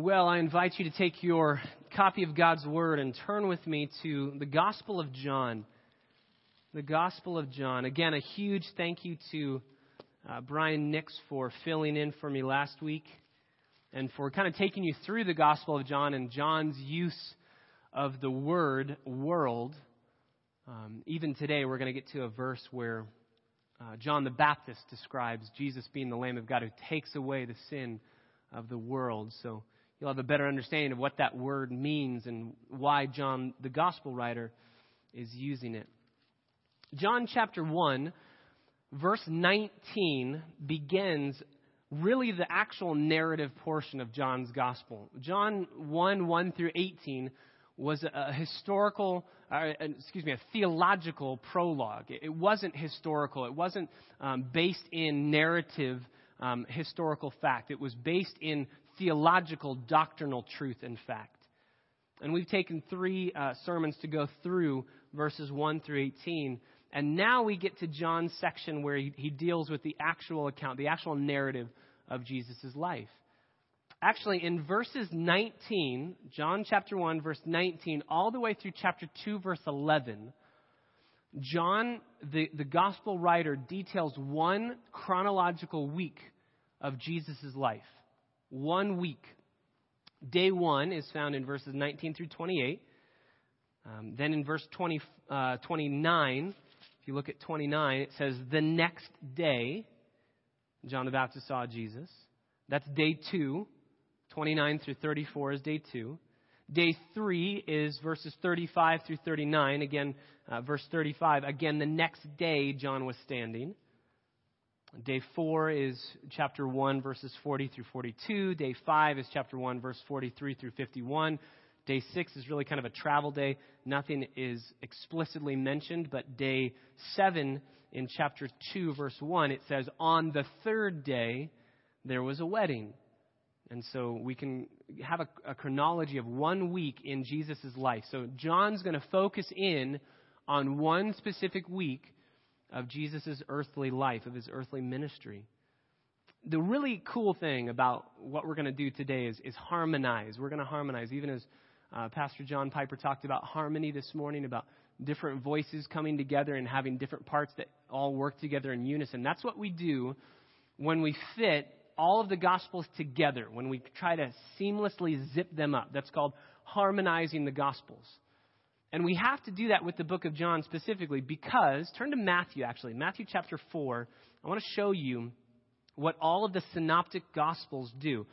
Well, I invite you to take your copy of God's Word and turn with me to the Gospel of John. The Gospel of John. Again, a huge thank you to uh, Brian Nix for filling in for me last week and for kind of taking you through the Gospel of John and John's use of the word world. Um, even today, we're going to get to a verse where uh, John the Baptist describes Jesus being the Lamb of God who takes away the sin of the world. So you'll have a better understanding of what that word means and why John, the gospel writer, is using it. John chapter 1, verse 19 begins really the actual narrative portion of John's gospel. John 1 1 through 18 was a historical, uh, excuse me, a theological prologue. It wasn't historical. It wasn't um, based in narrative um, historical fact. It was based in theological, doctrinal truth in fact. And we've taken three uh, sermons to go through verses 1 through 18. And now we get to John's section where he, he deals with the actual account, the actual narrative of Jesus' life. Actually, in verses 19, John chapter 1, verse 19, all the way through chapter 2, verse 11, John, the, the gospel writer, details one chronological week of Jesus' life. One week. Day one is found in verses 19 through 28. Um, then in verse 20, uh, 29, if you look at 29, it says, The next day, John the Baptist saw Jesus. That's day two. 29 through 34 is day two. Day three is verses 35 through 39. Again, uh, verse 35. Again, the next day John was standing. Day four is chapter 1, verses 40 through 42. Day five is chapter 1, verse 43 through 51. Day six is really kind of a travel day. Nothing is explicitly mentioned, but day seven in chapter 2, verse 1, it says, On the third day there was a wedding. And so we can have a, a chronology of one week in Jesus' life. So John's going to focus in on one specific week of Jesus' earthly life, of his earthly ministry. The really cool thing about what we're going to do today is, is harmonize. We're going to harmonize, even as uh, Pastor John Piper talked about harmony this morning, about different voices coming together and having different parts that all work together in unison. That's what we do when we fit all of the Gospels together, when we try to seamlessly zip them up. That's called harmonizing the Gospels. And we have to do that with the book of John specifically because, turn to Matthew actually, Matthew chapter 4. I want to show you what all of the synoptic Gospels do.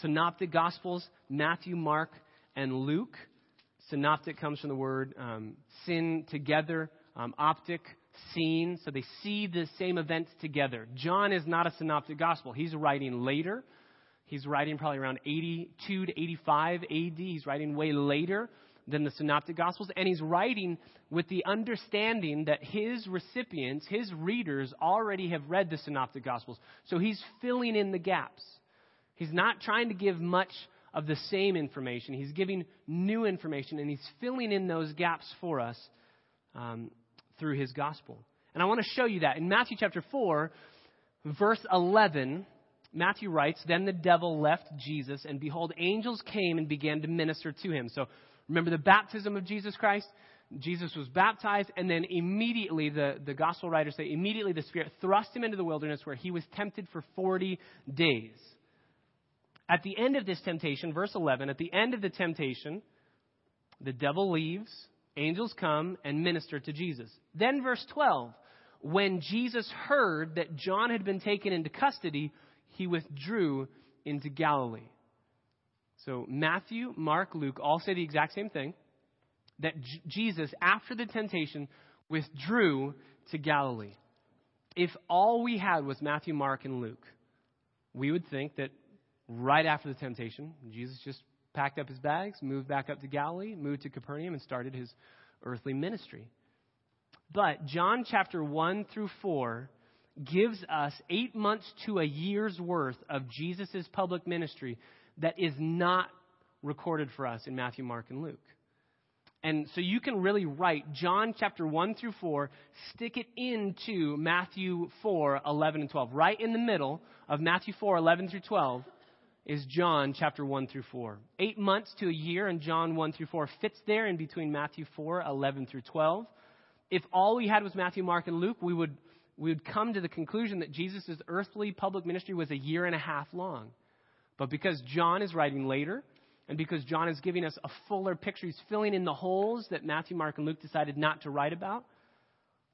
Synoptic Gospels, Matthew, Mark, and Luke. Synoptic comes from the word um, syn together, um, optic, seen. So they see the same events together. John is not a synoptic gospel. He's writing later. He's writing probably around 82 to 85 AD. He's writing way later than the synoptic gospels. And he's writing with the understanding that his recipients, his readers, already have read the synoptic gospels. So he's filling in the gaps. He's not trying to give much of the same information. He's giving new information and he's filling in those gaps for us um, through his gospel. And I want to show you that. In Matthew chapter 4, verse 11, Matthew writes, Then the devil left Jesus, and behold, angels came and began to minister to him. So remember the baptism of Jesus Christ? Jesus was baptized, and then immediately, the, the gospel writers say, immediately the Spirit thrust him into the wilderness where he was tempted for 40 days. At the end of this temptation, verse 11, at the end of the temptation, the devil leaves, angels come and minister to Jesus. Then, verse 12, when Jesus heard that John had been taken into custody, he withdrew into Galilee. So, Matthew, Mark, Luke all say the exact same thing that J- Jesus, after the temptation, withdrew to Galilee. If all we had was Matthew, Mark, and Luke, we would think that right after the temptation, Jesus just packed up his bags, moved back up to Galilee, moved to Capernaum, and started his earthly ministry. But John chapter 1 through 4 gives us eight months to a year's worth of Jesus' public ministry that is not recorded for us in Matthew, Mark, and Luke. And so you can really write John chapter 1 through 4, stick it into Matthew 4, 11 and 12. Right in the middle of Matthew 4, 11 through 12 is John chapter 1 through 4. Eight months to a year in John 1 through 4 fits there in between Matthew 4, 11 through 12. If all we had was Matthew, Mark, and Luke, we would, we would come to the conclusion that Jesus' earthly public ministry was a year and a half long. But because John is writing later, and because John is giving us a fuller picture, he's filling in the holes that Matthew, Mark, and Luke decided not to write about,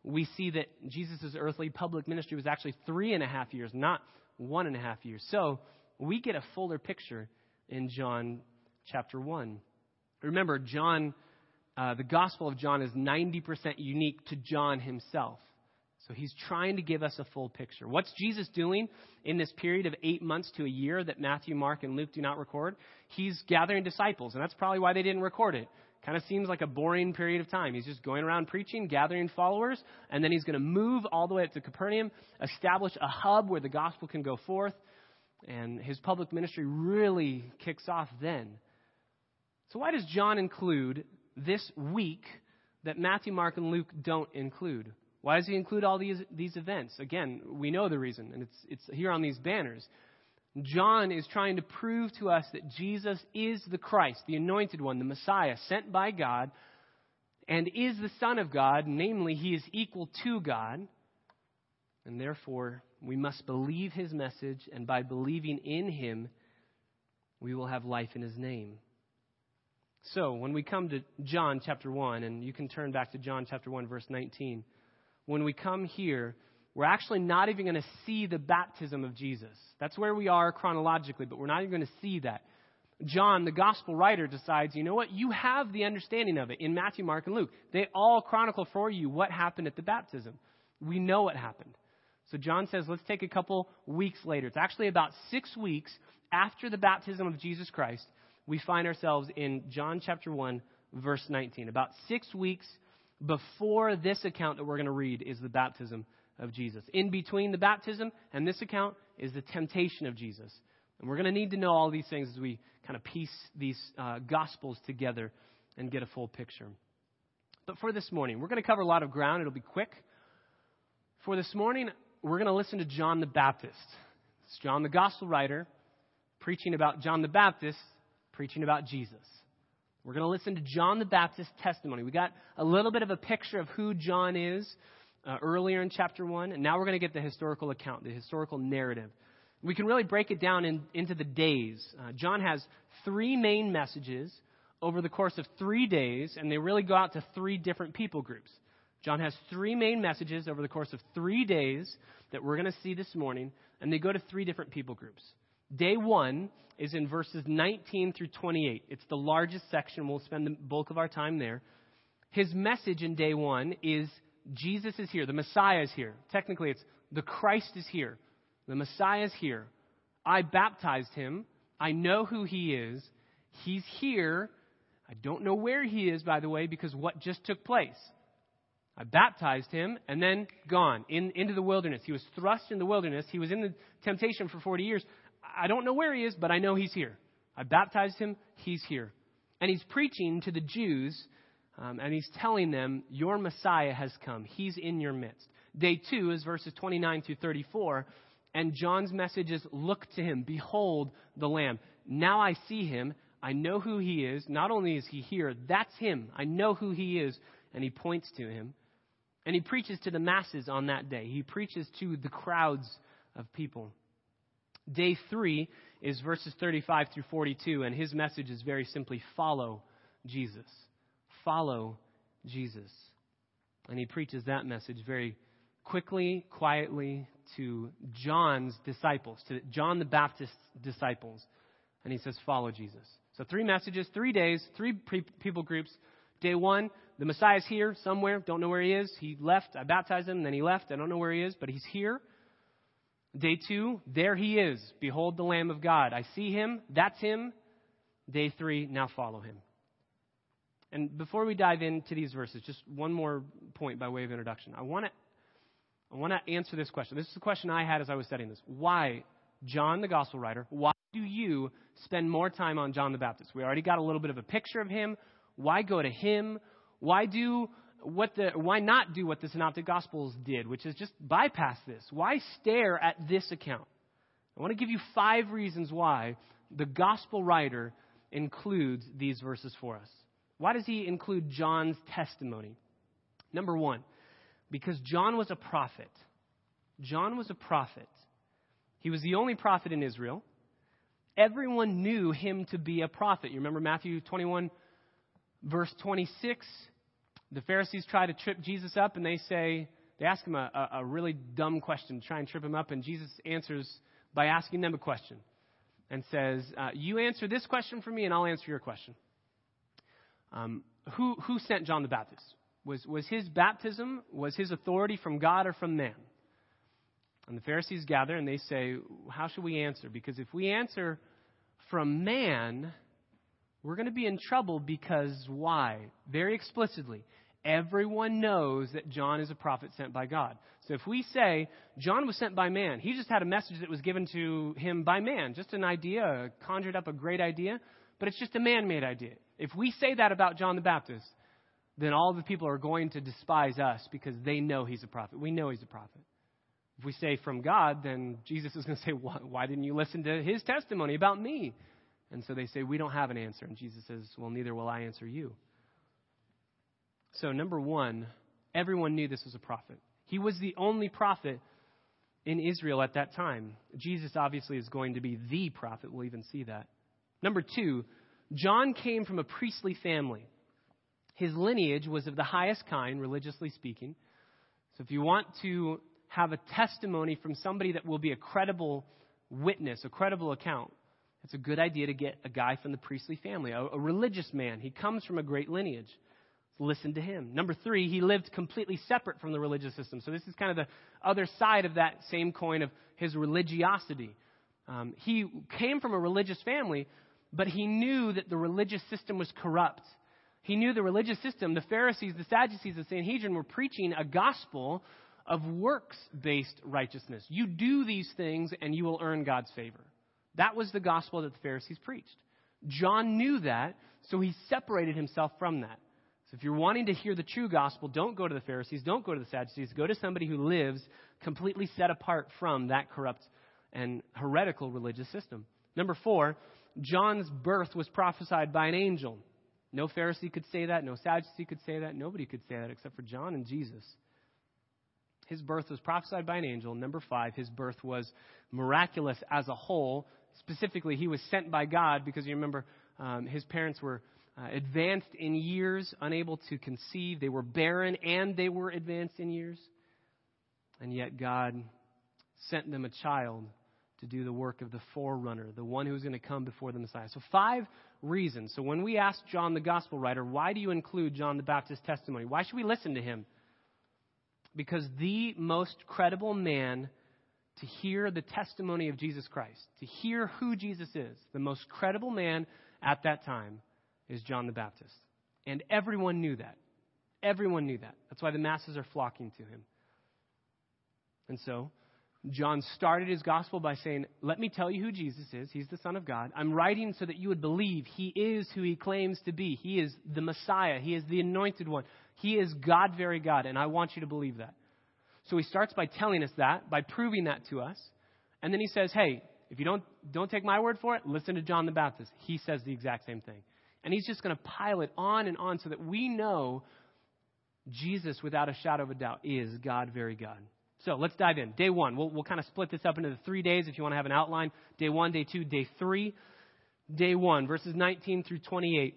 we see that Jesus' earthly public ministry was actually three and a half years, not one and a half years. So we get a fuller picture in John chapter 1. Remember, John, uh, the Gospel of John is 90% unique to John himself. So he's trying to give us a full picture. What's Jesus doing in this period of eight months to a year that Matthew, Mark, and Luke do not record? He's gathering disciples, and that's probably why they didn't record it. Kind of seems like a boring period of time. He's just going around preaching, gathering followers, and then he's going to move all the way up to Capernaum, establish a hub where the gospel can go forth, and his public ministry really kicks off then. So, why does John include this week that Matthew, Mark, and Luke don't include? Why does he include all these, these events? Again, we know the reason, and it's, it's here on these banners. John is trying to prove to us that Jesus is the Christ, the anointed one, the Messiah, sent by God, and is the Son of God, namely, he is equal to God, and therefore we must believe his message, and by believing in him, we will have life in his name. So, when we come to John chapter 1, and you can turn back to John chapter 1, verse 19 when we come here, we're actually not even going to see the baptism of Jesus. That's where we are chronologically, but we're not even going to see that. John, the gospel writer, decides, you know what? You have the understanding of it in Matthew, Mark, and Luke. They all chronicle for you what happened at the baptism. We know what happened. So John says, let's take a couple weeks later. It's actually about six weeks after the baptism of Jesus Christ. We find ourselves in John chapter 1, verse 19. About six weeks before this account that we're going to read is the baptism of Jesus. In between the baptism and this account is the temptation of Jesus. And we're going to need to know all these things as we kind of piece these uh, gospels together and get a full picture. But for this morning, we're going to cover a lot of ground. It'll be quick. For this morning, we're going to listen to John the Baptist. It's John the gospel writer preaching about John the Baptist, preaching about Jesus. We're going to listen to John the Baptist's testimony. We got a little bit of a picture of who John is uh, earlier in chapter 1, and now we're going to get the historical account, the historical narrative. We can really break it down in, into the days. Uh, John has three main messages over the course of three days, and they really go out to three different people groups. John has three main messages over the course of three days that we're going to see this morning, and they go to three different people groups. Day one is in verses 19 through 28. It's the largest section. We'll spend the bulk of our time there. His message in day one is Jesus is here. The Messiah is here. Technically, it's the Christ is here. The Messiah is here. I baptized him. I know who he is. He's here. I don't know where he is, by the way, because what just took place. I baptized him and then gone in, into the wilderness. He was thrust in the wilderness. He was in the temptation for 40 years. I don't know where he is, but I know he's here. I baptized him, he's here. And he's preaching to the Jews, um, and he's telling them, Your Messiah has come. He's in your midst. Day two is verses 29 through 34, and John's message is, Look to him, behold the Lamb. Now I see him. I know who he is. Not only is he here, that's him. I know who he is. And he points to him. And he preaches to the masses on that day. He preaches to the crowds of people. Day three is verses 35 through 42, and his message is very simply follow Jesus. Follow Jesus. And he preaches that message very quickly, quietly to John's disciples, to John the Baptist's disciples. And he says, follow Jesus. So three messages, three days, three people groups. Day one, the Messiah's here somewhere. Don't know where he is. He left. I baptized him, and then he left. I don't know where he is, but he's here. Day two, there he is. Behold the Lamb of God. I see him. That's him. Day three, now follow him. And before we dive into these verses, just one more point by way of introduction. I want to I want to answer this question. This is the question I had as I was studying this. Why, John the gospel writer, why do you spend more time on John the Baptist? We already got a little bit of a picture of him. Why go to him? Why do what the, why not do what the Synoptic Gospels did, which is just bypass this? Why stare at this account? I want to give you five reasons why the gospel writer includes these verses for us. Why does he include John's testimony? Number one, because John was a prophet. John was a prophet. He was the only prophet in Israel. Everyone knew him to be a prophet. You remember Matthew 21, verse 26? The Pharisees try to trip Jesus up, and they say, they ask him a, a, really dumb question to try and trip him up, and Jesus answers by asking them a question and says, uh, You answer this question for me, and I'll answer your question. Um, who, who sent John the Baptist? Was, was his baptism, was his authority from God or from man? And the Pharisees gather and they say, How should we answer? Because if we answer from man, we're going to be in trouble because why? Very explicitly, everyone knows that John is a prophet sent by God. So if we say John was sent by man, he just had a message that was given to him by man, just an idea, conjured up a great idea, but it's just a man made idea. If we say that about John the Baptist, then all the people are going to despise us because they know he's a prophet. We know he's a prophet. If we say from God, then Jesus is going to say, Why didn't you listen to his testimony about me? And so they say, We don't have an answer. And Jesus says, Well, neither will I answer you. So, number one, everyone knew this was a prophet. He was the only prophet in Israel at that time. Jesus obviously is going to be the prophet. We'll even see that. Number two, John came from a priestly family. His lineage was of the highest kind, religiously speaking. So if you want to have a testimony from somebody that will be a credible witness, a credible account, it's a good idea to get a guy from the priestly family, a, a religious man. He comes from a great lineage. Listen to him. Number three, he lived completely separate from the religious system. So this is kind of the other side of that same coin of his religiosity. Um, he came from a religious family, but he knew that the religious system was corrupt. He knew the religious system, the Pharisees, the Sadducees, the Sanhedrin were preaching a gospel of works based righteousness. You do these things and you will earn God's favor. That was the gospel that the Pharisees preached. John knew that, so he separated himself from that. So if you're wanting to hear the true gospel, don't go to the Pharisees, don't go to the Sadducees, go to somebody who lives completely set apart from that corrupt and heretical religious system. Number four, John's birth was prophesied by an angel. No Pharisee could say that. No Sadducee could say that. Nobody could say that except for John and Jesus. His birth was prophesied by an angel. Number five, his birth was miraculous as a whole. Specifically, he was sent by God because you remember um, his parents were uh, advanced in years, unable to conceive. They were barren and they were advanced in years. And yet God sent them a child to do the work of the forerunner, the one who was going to come before the Messiah. So, five reasons. So, when we ask John the gospel writer, why do you include John the Baptist's testimony? Why should we listen to him? Because the most credible man to hear the testimony of Jesus Christ, to hear who Jesus is, the most credible man at that time is John the Baptist. And everyone knew that. Everyone knew that. That's why the masses are flocking to him. And so, John started his gospel by saying, Let me tell you who Jesus is. He's the Son of God. I'm writing so that you would believe he is who he claims to be. He is the Messiah. He is the anointed one. He is God, very God, and I want you to believe that. So he starts by telling us that, by proving that to us. And then he says, Hey, if you don't, don't take my word for it, listen to John the Baptist. He says the exact same thing. And he's just going to pile it on and on so that we know Jesus, without a shadow of a doubt, is God, very God. So let's dive in. Day one, we'll, we'll kind of split this up into the three days if you want to have an outline. Day one, day two, day three. Day one, verses 19 through 28.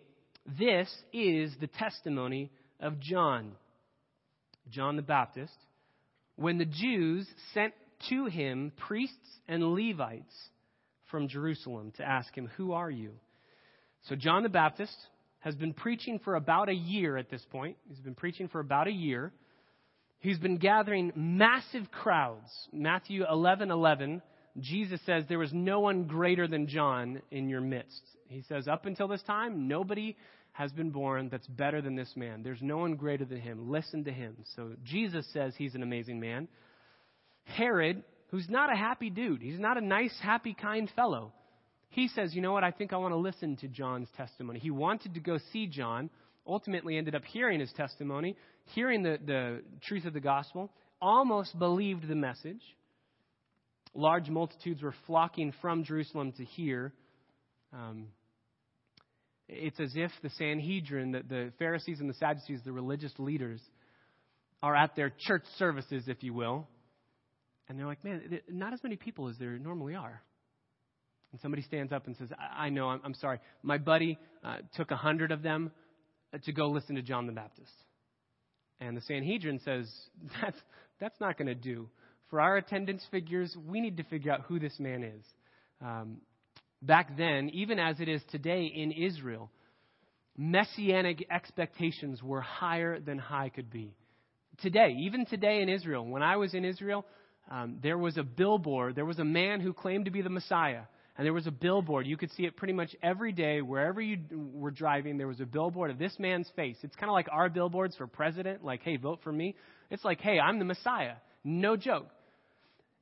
This is the testimony of John, John the Baptist, when the Jews sent to him priests and Levites from Jerusalem to ask him, Who are you? So, John the Baptist has been preaching for about a year at this point. He's been preaching for about a year. He's been gathering massive crowds. Matthew 11 11, Jesus says, There was no one greater than John in your midst. He says, Up until this time, nobody has been born that's better than this man. There's no one greater than him. Listen to him. So Jesus says he's an amazing man. Herod, who's not a happy dude, he's not a nice, happy, kind fellow. He says, You know what? I think I want to listen to John's testimony. He wanted to go see John, ultimately ended up hearing his testimony, hearing the, the truth of the gospel, almost believed the message. Large multitudes were flocking from Jerusalem to hear Um, it's as if the Sanhedrin, the, the Pharisees and the Sadducees, the religious leaders, are at their church services, if you will, and they're like, man, not as many people as there normally are. And somebody stands up and says, I, I know, I'm, I'm, sorry. My buddy uh, took a hundred of them uh, to go listen to John the Baptist. And the Sanhedrin says, that's, that's not going to do. For our attendance figures, we need to figure out who this man is. Um, back then, even as it is today in Israel, messianic expectations were higher than high could be. Today, even today in Israel, when I was in Israel, um, there was a billboard. There was a man who claimed to be the Messiah. And there was a billboard. You could see it pretty much every day, wherever you were driving. There was a billboard of this man's face. It's kind of like our billboards for president, like, hey, vote for me. It's like, hey, I'm the Messiah. No joke.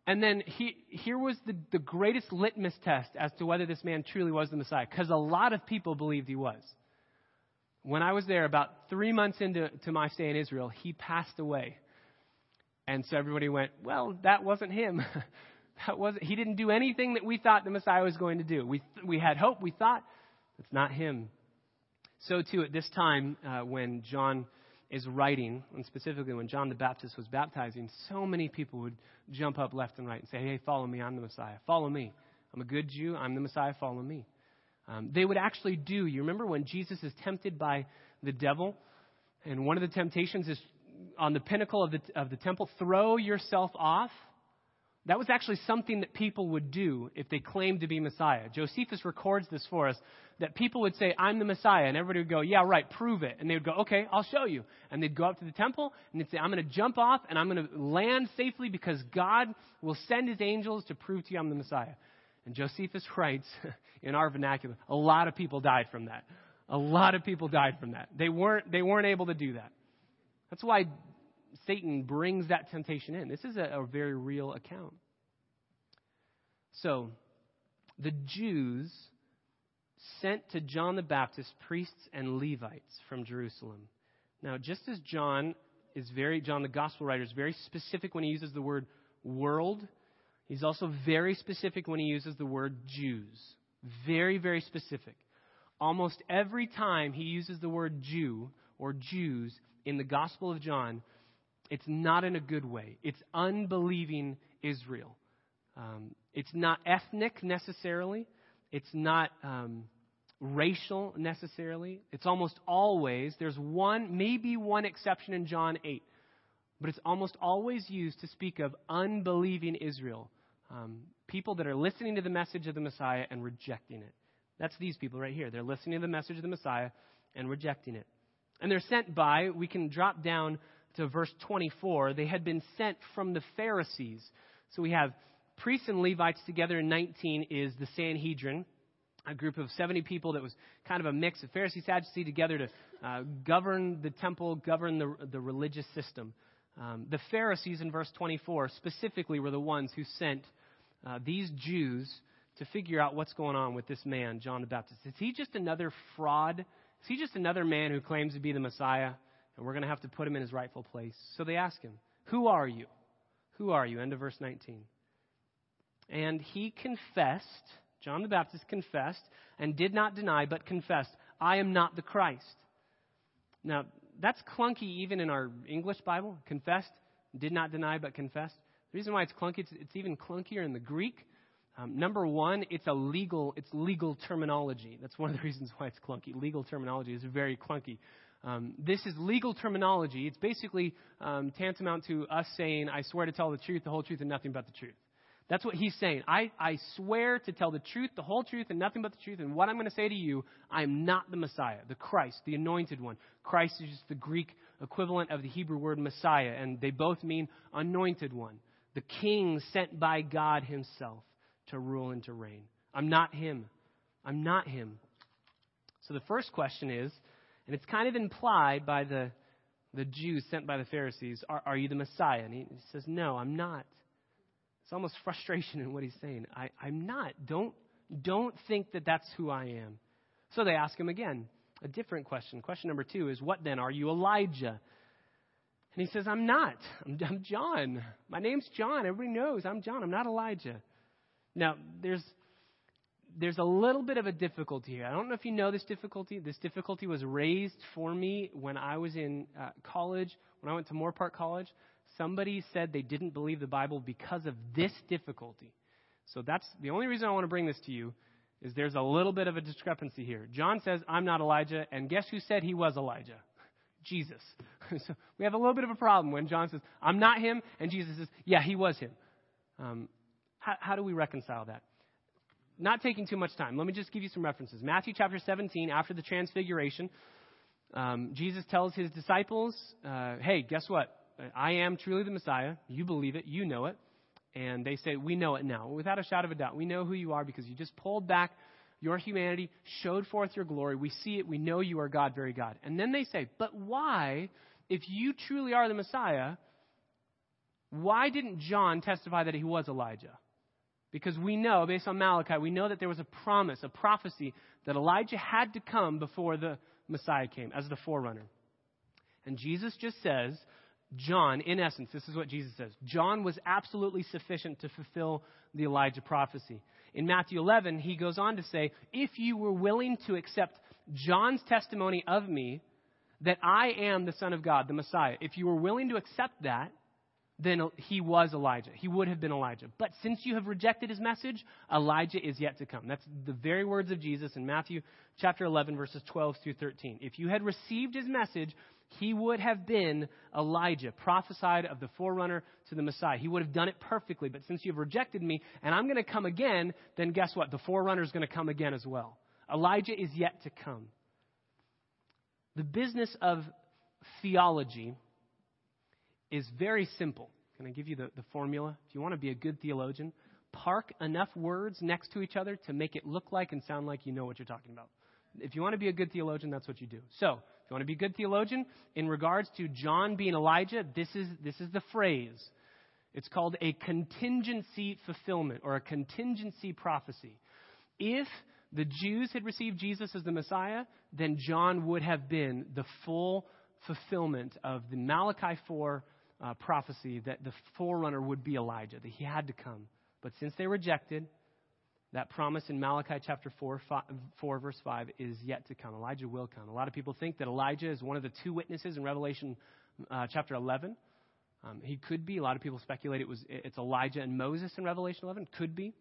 And then he, here was the, the greatest litmus test as to whether this man truly was the Messiah, because a lot of people believed he was. When I was there, about three months into to my stay in Israel, he passed away. And so everybody went, well, that wasn't him. that wasn't, he didn't do anything that we thought the Messiah was going to do. We, we had hope. We thought, it's not him. So, too, at this time, uh, when John is writing, and specifically when John the Baptist was baptizing, so many people would jump up left and right and say, Hey, follow me, I'm the Messiah. Follow me. I'm a good Jew, I'm the Messiah, follow me. Um, they would actually do, you remember when Jesus is tempted by the devil? And one of the temptations is on the pinnacle of the, of the temple, throw yourself off. That was actually something that people would do if they claimed to be Messiah. Josephus records this for us that people would say, I'm the Messiah. And everybody would go, Yeah, right, prove it. And they would go, Okay, I'll show you. And they'd go up to the temple and they'd say, I'm going to jump off and I'm going to land safely because God will send his angels to prove to you I'm the Messiah. And Josephus writes in our vernacular, a lot of people died from that. A lot of people died from that. They weren't, they weren't able to do that. That's why Satan brings that temptation in. This is a, a very real account. So, the Jews sent to John the Baptist priests and Levites from Jerusalem. Now, just as John is very, John the gospel writer is very specific when he uses the word world, he's also very specific when he uses the word Jews. Very, very specific. Almost every time he uses the word Jew or Jews in the Gospel of John, it's not in a good way. It's unbelieving Israel. Um, it's not ethnic necessarily. It's not um, racial necessarily. It's almost always, there's one, maybe one exception in John 8, but it's almost always used to speak of unbelieving Israel. Um, people that are listening to the message of the Messiah and rejecting it. That's these people right here. They're listening to the message of the Messiah and rejecting it. And they're sent by, we can drop down to verse 24, they had been sent from the Pharisees. So we have priests and Levites together in 19 is the Sanhedrin, a group of 70 people that was kind of a mix of Pharisee, Sadducee together to uh, govern the temple, govern the, the religious system. Um, the Pharisees in verse 24 specifically were the ones who sent uh, these Jews to figure out what's going on with this man, John the Baptist. Is he just another fraud? Is he just another man who claims to be the Messiah? And we're going to have to put him in his rightful place. So they ask him, Who are you? Who are you? End of verse 19. And he confessed, John the Baptist confessed, and did not deny, but confessed, I am not the Christ. Now, that's clunky even in our English Bible. Confessed, did not deny, but confessed. The reason why it's clunky, it's, it's even clunkier in the Greek. Um, number one, it's a legal, it's legal terminology. That's one of the reasons why it's clunky. Legal terminology is very clunky. Um, this is legal terminology. It's basically um, tantamount to us saying, I swear to tell the truth, the whole truth, and nothing but the truth. That's what he's saying. I, I swear to tell the truth, the whole truth, and nothing but the truth. And what I'm going to say to you, I am not the Messiah, the Christ, the anointed one. Christ is just the Greek equivalent of the Hebrew word Messiah, and they both mean anointed one. The king sent by God himself to rule and to reign. I'm not him. I'm not him. So the first question is and it's kind of implied by the, the Jews sent by the Pharisees are, are you the Messiah? And he, says, No, I'm not. It's almost frustration in what he's saying. I, I'm not. Don't, don't think that that's who I am. So they ask him again a different question. Question number two is, What then? Are you Elijah? And he says, I'm not. I'm, I'm John. My name's John. Everybody knows I'm John. I'm not Elijah. Now, there's there's a little bit of a difficulty here. I don't know if you know this difficulty. This difficulty was raised for me when I was in uh, college, when I went to Moorpark College. Somebody said they didn't believe the Bible because of this difficulty. So that's the only reason I want to bring this to you is there's a little bit of a discrepancy here. John says, I'm not Elijah, and guess who said he was Elijah? Jesus. so we have a little bit of a problem when John says, I'm not him, and Jesus says, yeah, he was him. Um, how, how do we reconcile that? Not taking too much time, let me just give you some references. Matthew chapter 17, after the transfiguration, um, Jesus tells his disciples, uh, hey, guess what? I am truly the Messiah. You believe it, you know it. And they say, We know it now. Without a shadow of a doubt, we know who you are because you just pulled back your humanity, showed forth your glory. We see it. We know you are God, very God. And then they say, But why, if you truly are the Messiah, why didn't John testify that he was Elijah? Because we know, based on Malachi, we know that there was a promise, a prophecy, that Elijah had to come before the Messiah came as the forerunner. And Jesus just says, John, in essence, this is what Jesus says John was absolutely sufficient to fulfill the Elijah prophecy. In Matthew 11, he goes on to say, If you were willing to accept John's testimony of me, that I am the Son of God, the Messiah, if you were willing to accept that, then he was Elijah. He would have been Elijah. But since you have rejected his message, Elijah is yet to come. That's the very words of Jesus in Matthew chapter 11, verses 12 through 13. If you had received his message, he would have been Elijah, prophesied of the forerunner to the Messiah. He would have done it perfectly. But since you've rejected me and I'm going to come again, then guess what? The forerunner is going to come again as well. Elijah is yet to come. The business of theology is very simple. Can I give you the, the formula? If you want to be a good theologian, park enough words next to each other to make it look like and sound like you know what you're talking about. If you want to be a good theologian, that's what you do. So, if you want to be a good theologian, in regards to John being Elijah, this is, this is the phrase. It's called a contingency fulfillment or a contingency prophecy. If the Jews had received Jesus as the Messiah, then John would have been the full fulfillment of the Malachi 4 uh, prophecy that the forerunner would be Elijah, that he had to come. But since they rejected, that promise in Malachi chapter 4, 5, 4, verse 5 is yet to come. Elijah will come. A lot of people think that Elijah is one of the two witnesses in Revelation uh, chapter 11. Um, he could be. A lot of people speculate it was it's Elijah and Moses in Revelation 11. Could be.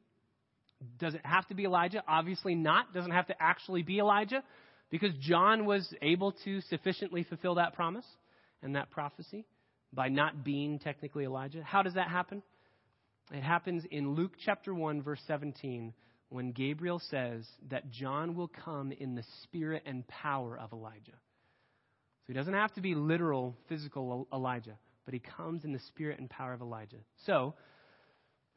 Does it have to be Elijah? Obviously not. Doesn't have to actually be Elijah because John was able to sufficiently fulfill that promise and that prophecy by not being technically Elijah. How does that happen? It happens in Luke chapter 1, verse 17, when Gabriel says that John will come in the spirit and power of Elijah. So he doesn't have to be literal, physical Elijah, but he comes in the spirit and power of Elijah. So,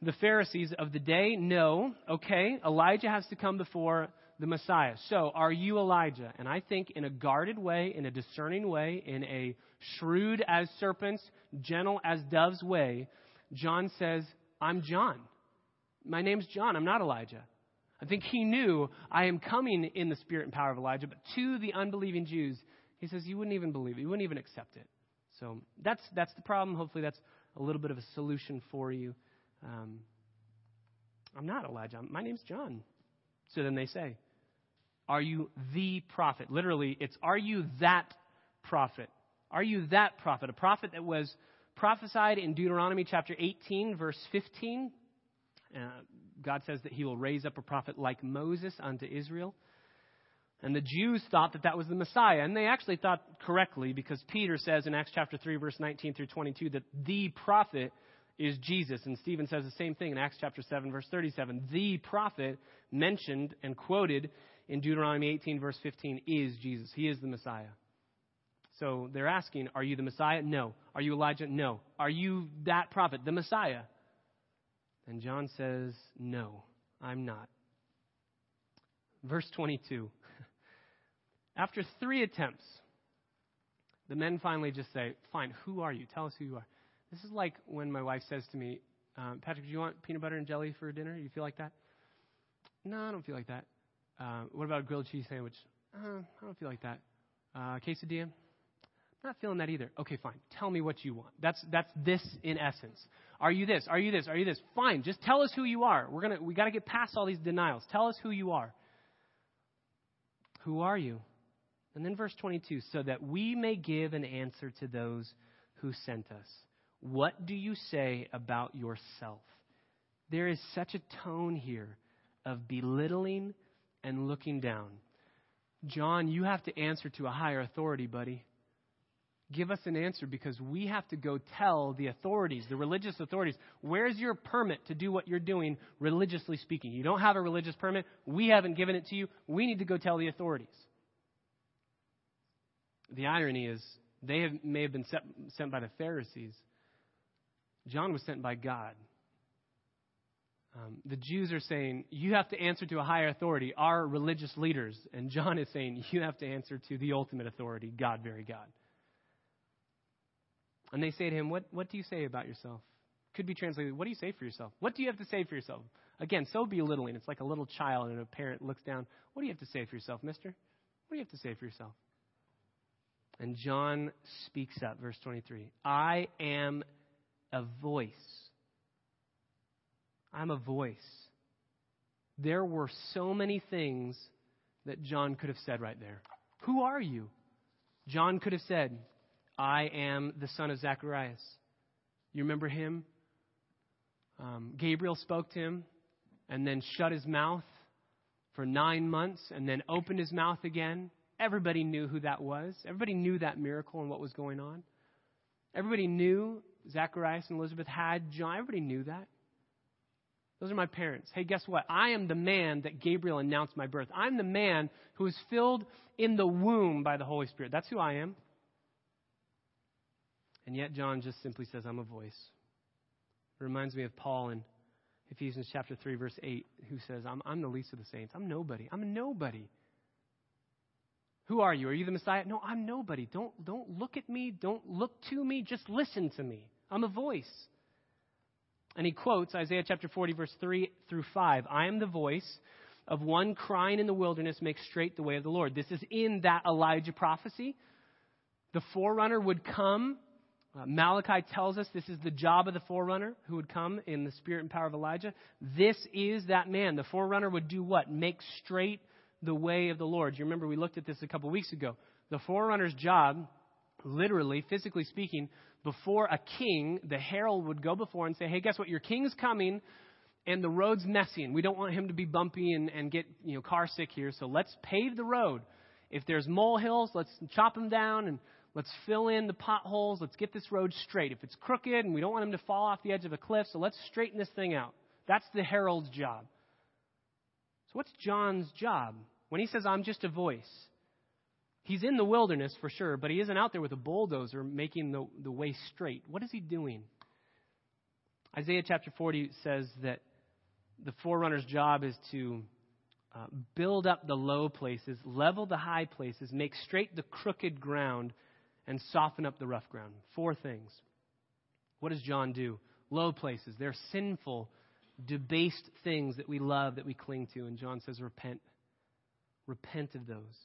the Pharisees of the day know, okay, Elijah has to come before the Messiah. So, are you Elijah? And I think in a guarded way, in a discerning way, in a shrewd as serpents, gentle as doves way, John says, I'm John. My name's John. I'm not Elijah. I think he knew I am coming in the spirit and power of Elijah, but to the unbelieving Jews, he says, You wouldn't even believe it. You wouldn't even accept it. So that's, that's the problem. Hopefully, that's a little bit of a solution for you. Um, I'm not Elijah. My name's John. So then they say, Are you the prophet? Literally, it's, Are you that prophet? Are you that prophet? A prophet that was prophesied in Deuteronomy chapter 18, verse 15. Uh, God says that he will raise up a prophet like Moses unto Israel. And the Jews thought that that was the Messiah. And they actually thought correctly because Peter says in Acts chapter 3, verse 19 through 22, that the prophet is Jesus. And Stephen says the same thing in Acts chapter 7, verse 37. The prophet mentioned and quoted in Deuteronomy 18, verse 15, is Jesus. He is the Messiah. So they're asking, Are you the Messiah? No. Are you Elijah? No. Are you that prophet, the Messiah? And John says, No, I'm not. Verse 22. After three attempts, the men finally just say, Fine, who are you? Tell us who you are. This is like when my wife says to me, um, Patrick, do you want peanut butter and jelly for dinner? You feel like that? No, I don't feel like that. Uh, what about a grilled cheese sandwich? Uh, I don't feel like that. Uh, quesadilla? not feeling that either. Okay, fine. Tell me what you want. That's, that's this in essence. Are you this? Are you this? Are you this? Fine, just tell us who you are. We're gonna we got to get past all these denials. Tell us who you are. Who are you? And then verse 22 so that we may give an answer to those who sent us. What do you say about yourself? There is such a tone here of belittling and looking down. John, you have to answer to a higher authority, buddy. Give us an answer because we have to go tell the authorities, the religious authorities, where's your permit to do what you're doing, religiously speaking? You don't have a religious permit. We haven't given it to you. We need to go tell the authorities. The irony is, they have, may have been sent, sent by the Pharisees. John was sent by God. Um, the Jews are saying, you have to answer to a higher authority, our religious leaders. And John is saying, you have to answer to the ultimate authority, God, very God. And they say to him, What, what do you say about yourself? Could be translated, What do you say for yourself? What do you have to say for yourself? Again, so belittling. It's like a little child and a parent looks down. What do you have to say for yourself, mister? What do you have to say for yourself? And John speaks up, verse 23. I am a voice. I'm a voice. There were so many things that John could have said right there. Who are you? John could have said, I am the son of Zacharias. You remember him? Um, Gabriel spoke to him and then shut his mouth for nine months and then opened his mouth again. Everybody knew who that was. Everybody knew that miracle and what was going on. Everybody knew Zacharias and Elizabeth had John. Everybody knew that. Those are my parents. Hey, guess what? I am the man that Gabriel announced my birth. I'm the man who is filled in the womb by the Holy Spirit. That's who I am. And yet, John just simply says, I'm a voice. It reminds me of Paul in Ephesians chapter 3, verse 8, who says, I'm, I'm the least of the saints. I'm nobody. I'm a nobody. Who are you? Are you the Messiah? No, I'm nobody. Don't, don't look at me. Don't look to me. Just listen to me. I'm a voice. And he quotes Isaiah chapter 40, verse 3 through 5. I am the voice of one crying in the wilderness, make straight the way of the Lord. This is in that Elijah prophecy. The forerunner would come uh, Malachi tells us this is the job of the forerunner who would come in the spirit and power of Elijah. This is that man. The forerunner would do what? Make straight the way of the Lord. You remember we looked at this a couple weeks ago. The forerunner's job, literally, physically speaking, before a king, the herald would go before and say, Hey, guess what? Your king's coming and the road's messy and we don't want him to be bumpy and, and get you know car sick here, so let's pave the road. If there's molehills, let's chop them down and Let's fill in the potholes. Let's get this road straight. If it's crooked and we don't want him to fall off the edge of a cliff, so let's straighten this thing out. That's the herald's job. So, what's John's job? When he says, I'm just a voice, he's in the wilderness for sure, but he isn't out there with a bulldozer making the, the way straight. What is he doing? Isaiah chapter 40 says that the forerunner's job is to uh, build up the low places, level the high places, make straight the crooked ground, and soften up the rough ground. Four things. What does John do? Low places. They're sinful, debased things that we love, that we cling to. And John says, repent. Repent of those.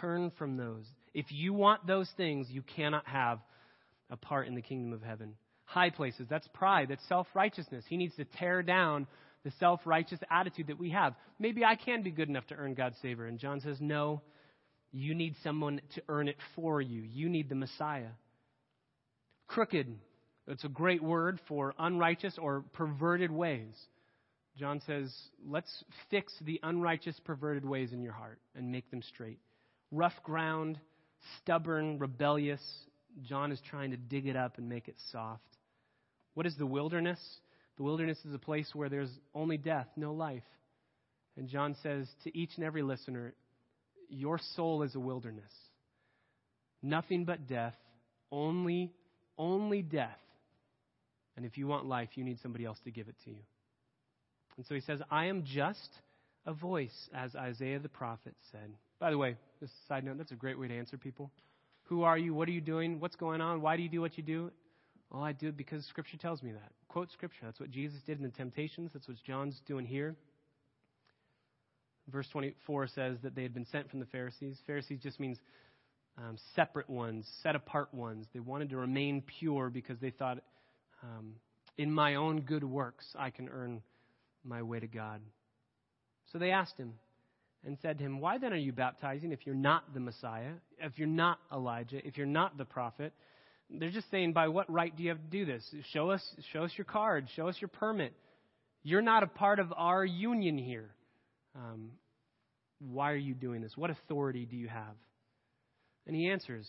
Turn from those. If you want those things, you cannot have a part in the kingdom of heaven. High places, that's pride, that's self righteousness. He needs to tear down the self righteous attitude that we have. Maybe I can be good enough to earn God's favor. And John says, no, you need someone to earn it for you. You need the Messiah. Crooked. It's a great word for unrighteous or perverted ways. John says, let's fix the unrighteous, perverted ways in your heart and make them straight. Rough ground, stubborn, rebellious. John is trying to dig it up and make it soft. What is the wilderness? The wilderness is a place where there's only death, no life. And John says to each and every listener, your soul is a wilderness. Nothing but death, only, only death. And if you want life, you need somebody else to give it to you. And so he says, I am just a voice, as Isaiah the prophet said. By the way, this side note, that's a great way to answer people. Who are you? What are you doing? What's going on? Why do you do what you do? Well, I do it because Scripture tells me that. Quote Scripture. That's what Jesus did in the temptations. That's what John's doing here. Verse 24 says that they had been sent from the Pharisees. Pharisees just means um, separate ones, set apart ones. They wanted to remain pure because they thought um, in my own good works I can earn my way to God. So they asked him and said to him, Why then are you baptizing if you're not the Messiah, if you're not Elijah, if you're not the prophet? They're just saying, By what right do you have to do this? Show us, show us your card, show us your permit. You're not a part of our union here. Um, why are you doing this? What authority do you have? And he answers,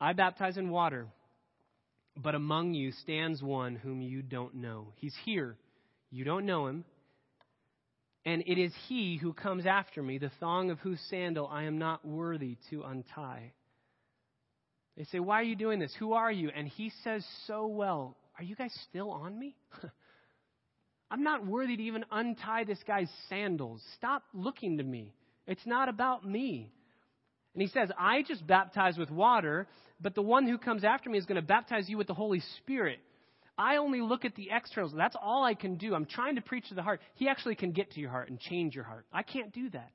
I baptize in water, but among you stands one whom you don't know. He's here. You don't know him. And it is he who comes after me, the thong of whose sandal I am not worthy to untie. They say, Why are you doing this? Who are you? And he says so well, Are you guys still on me? I'm not worthy to even untie this guy's sandals. Stop looking to me. It's not about me. And he says, I just baptize with water, but the one who comes after me is going to baptize you with the Holy Spirit. I only look at the externals. That's all I can do. I'm trying to preach to the heart. He actually can get to your heart and change your heart. I can't do that.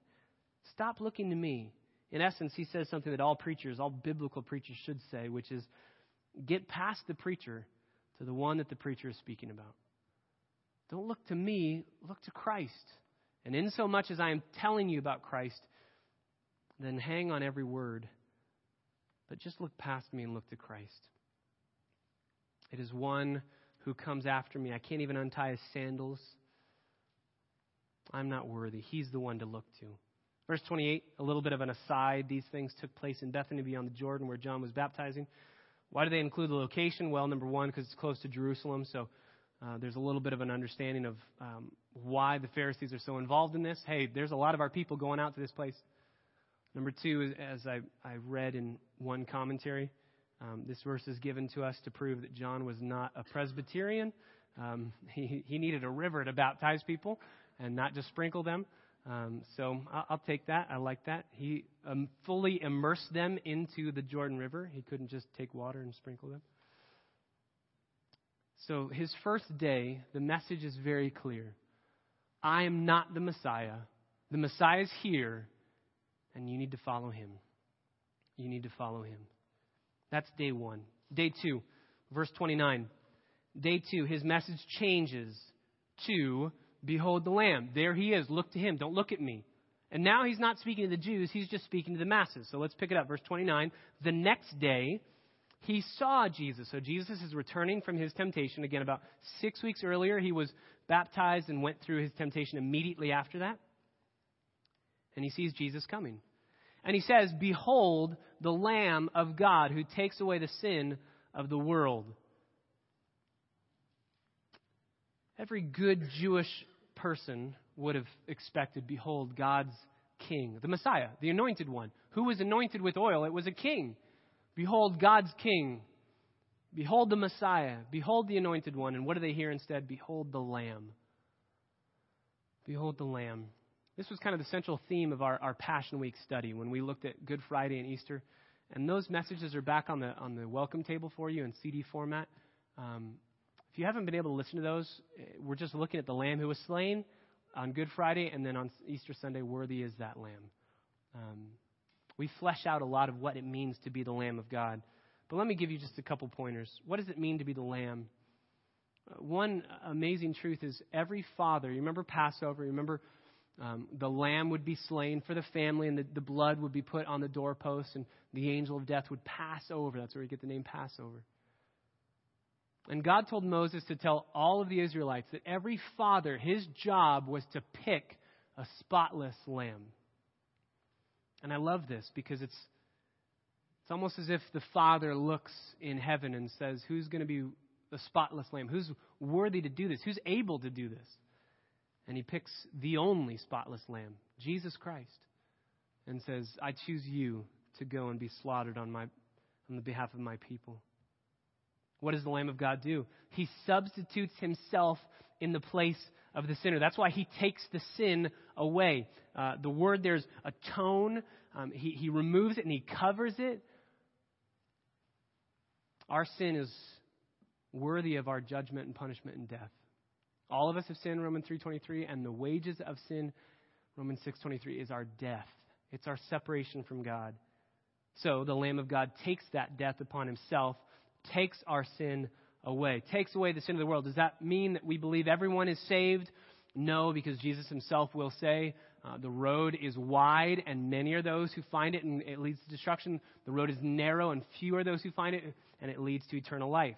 Stop looking to me. In essence, he says something that all preachers, all biblical preachers should say, which is get past the preacher to the one that the preacher is speaking about. Don't look to me, look to Christ. And in so much as I am telling you about Christ, then hang on every word. But just look past me and look to Christ. It is one who comes after me. I can't even untie his sandals. I'm not worthy. He's the one to look to. Verse 28, a little bit of an aside. These things took place in Bethany beyond the Jordan where John was baptizing. Why do they include the location? Well, number one, because it's close to Jerusalem. So uh, there's a little bit of an understanding of um, why the Pharisees are so involved in this. Hey, there's a lot of our people going out to this place. Number two, as I, I read in one commentary, um, this verse is given to us to prove that John was not a Presbyterian. Um, he, he needed a river to baptize people and not just sprinkle them. Um, so I'll, I'll, take that. I like that. He um, fully immersed them into the Jordan River. He couldn't just take water and sprinkle them. So his first day, the message is very clear. I am not the Messiah. The Messiah is here, and you need to follow him. You need to follow him. That's day one. Day two, verse 29. Day two, his message changes to Behold the Lamb. There he is. Look to him. Don't look at me. And now he's not speaking to the Jews, he's just speaking to the masses. So let's pick it up. Verse 29. The next day, he saw Jesus. So Jesus is returning from his temptation. Again, about six weeks earlier, he was baptized and went through his temptation immediately after that. And he sees Jesus coming. And he says, Behold the Lamb of God who takes away the sin of the world. Every good Jewish person would have expected, Behold, God's king, the Messiah, the anointed one. Who was anointed with oil? It was a king. Behold, God's king. Behold the Messiah. Behold the anointed one. And what do they hear instead? Behold the Lamb. Behold the Lamb. This was kind of the central theme of our, our Passion Week study when we looked at Good Friday and Easter. And those messages are back on the, on the welcome table for you in CD format. Um, if you haven't been able to listen to those, eh, we're just looking at the Lamb who was slain on Good Friday, and then on Easter Sunday, worthy is that Lamb. Um, we flesh out a lot of what it means to be the Lamb of God. But let me give you just a couple pointers. What does it mean to be the Lamb? Uh, one amazing truth is every father, you remember Passover, you remember um, the lamb would be slain for the family, and the, the blood would be put on the doorpost, and the angel of death would pass over. That's where we get the name Passover. And God told Moses to tell all of the Israelites that every father, his job was to pick a spotless lamb. And I love this because it's, it's almost as if the Father looks in heaven and says, Who's going to be the spotless lamb? Who's worthy to do this? Who's able to do this? And he picks the only spotless lamb, Jesus Christ, and says, I choose you to go and be slaughtered on, my, on the behalf of my people. What does the Lamb of God do? He substitutes himself in the place of the sinner. That's why he takes the sin away. Uh, the word there's atone. Um, he, he removes it and he covers it. Our sin is worthy of our judgment and punishment and death. All of us have sinned, Romans 3.23, and the wages of sin, Romans 6.23, is our death. It's our separation from God. So the Lamb of God takes that death upon himself, takes our sin away, takes away the sin of the world. Does that mean that we believe everyone is saved? No, because Jesus himself will say, uh, the road is wide, and many are those who find it, and it leads to destruction. The road is narrow, and few are those who find it, and it leads to eternal life.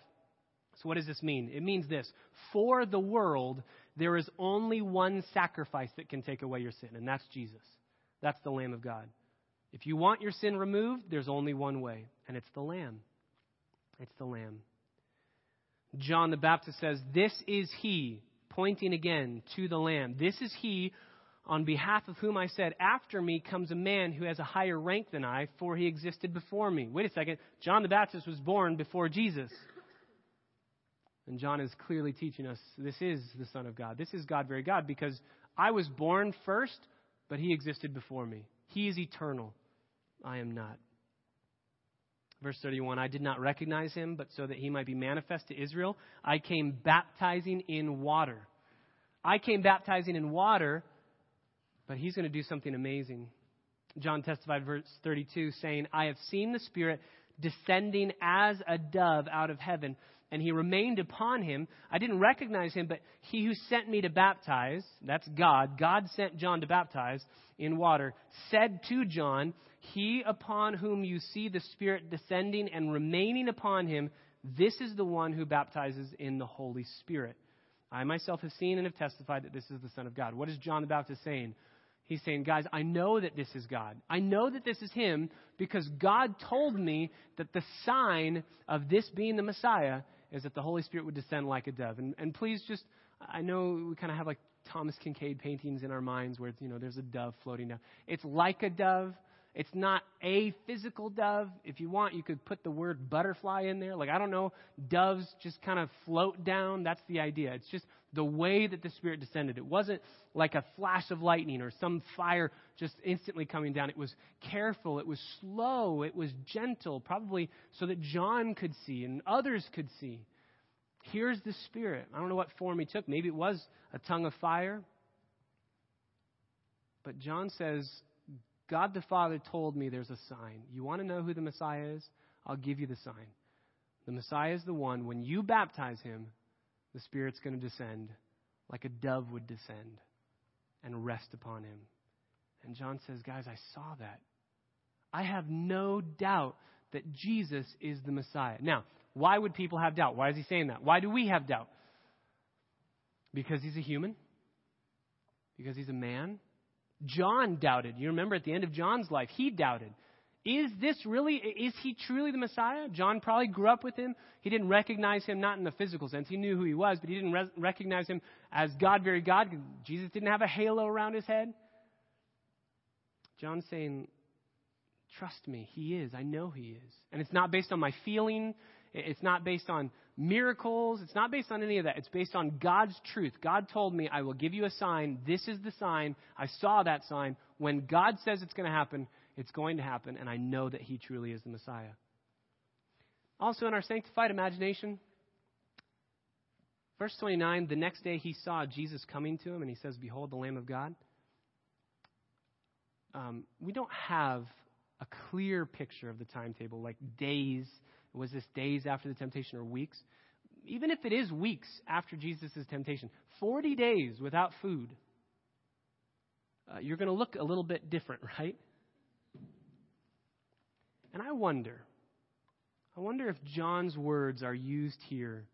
What does this mean? It means this For the world, there is only one sacrifice that can take away your sin, and that's Jesus. That's the Lamb of God. If you want your sin removed, there's only one way, and it's the Lamb. It's the Lamb. John the Baptist says, This is he, pointing again to the Lamb. This is he on behalf of whom I said, After me comes a man who has a higher rank than I, for he existed before me. Wait a second. John the Baptist was born before Jesus. And John is clearly teaching us this is the Son of God. This is God, very God, because I was born first, but he existed before me. He is eternal. I am not. Verse 31 I did not recognize him, but so that he might be manifest to Israel, I came baptizing in water. I came baptizing in water, but he's going to do something amazing. John testified, verse 32, saying, I have seen the Spirit descending as a dove out of heaven and he remained upon him. I didn't recognize him, but he who sent me to baptize, that's God, God sent John to baptize in water, said to John, He upon whom you see the Spirit descending and remaining upon him, this is the one who baptizes in the Holy Spirit. I myself have seen and have testified that this is the Son of God. What is John the Baptist saying? He's saying, guys, I know that this is God. I know that this is Him because God told me that the sign of this being the Messiah is that the Holy Spirit would descend like a dove. And, and please just, I know we kind of have like Thomas Kinkade paintings in our minds where, you know, there's a dove floating down. It's like a dove. It's not a physical dove. If you want, you could put the word butterfly in there. Like, I don't know, doves just kind of float down. That's the idea. It's just the way that the Spirit descended. It wasn't like a flash of lightning or some fire just instantly coming down. It was careful, it was slow, it was gentle, probably so that John could see and others could see. Here's the Spirit. I don't know what form he took. Maybe it was a tongue of fire. But John says, God the Father told me there's a sign. You want to know who the Messiah is? I'll give you the sign. The Messiah is the one, when you baptize him, the Spirit's going to descend like a dove would descend and rest upon him. And John says, Guys, I saw that. I have no doubt that Jesus is the Messiah. Now, why would people have doubt? Why is he saying that? Why do we have doubt? Because he's a human? Because he's a man? John doubted. You remember at the end of John's life, he doubted. Is this really, is he truly the Messiah? John probably grew up with him. He didn't recognize him, not in the physical sense. He knew who he was, but he didn't re- recognize him as God, very God. Jesus didn't have a halo around his head. John's saying, Trust me, he is. I know he is. And it's not based on my feeling. It's not based on miracles. It's not based on any of that. It's based on God's truth. God told me, I will give you a sign. This is the sign. I saw that sign. When God says it's going to happen, it's going to happen, and I know that he truly is the Messiah. Also, in our sanctified imagination, verse 29, the next day he saw Jesus coming to him, and he says, Behold, the Lamb of God. Um, we don't have a clear picture of the timetable, like days. Was this days after the temptation or weeks? Even if it is weeks after Jesus' temptation, 40 days without food, uh, you're going to look a little bit different, right? And I wonder, I wonder if John's words are used here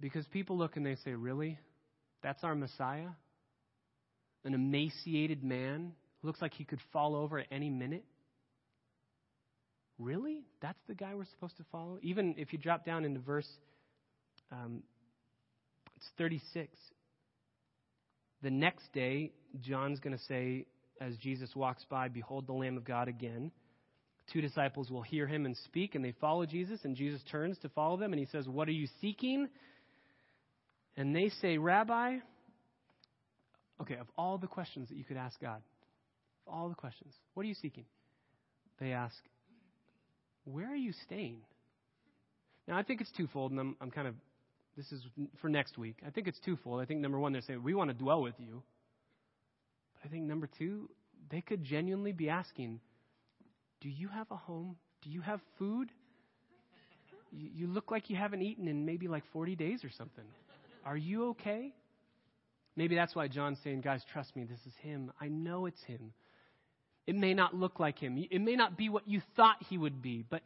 because people look and they say, Really? That's our Messiah? An emaciated man? Looks like he could fall over at any minute? Really? That's the guy we're supposed to follow? Even if you drop down into verse um, it's 36. The next day, John's going to say, as Jesus walks by, Behold the Lamb of God again. Two disciples will hear him and speak, and they follow Jesus, and Jesus turns to follow them, and he says, What are you seeking? And they say, Rabbi, okay, of all the questions that you could ask God, all the questions, what are you seeking? They ask, Where are you staying? Now, I think it's twofold, and I'm, I'm kind of, this is for next week. I think it's twofold. I think number one, they're saying, We want to dwell with you. But I think number two, they could genuinely be asking, do you have a home? Do you have food? you look like you haven't eaten in maybe like 40 days or something. Are you okay? Maybe that's why John's saying, Guys, trust me, this is him. I know it's him. It may not look like him. It may not be what you thought he would be, but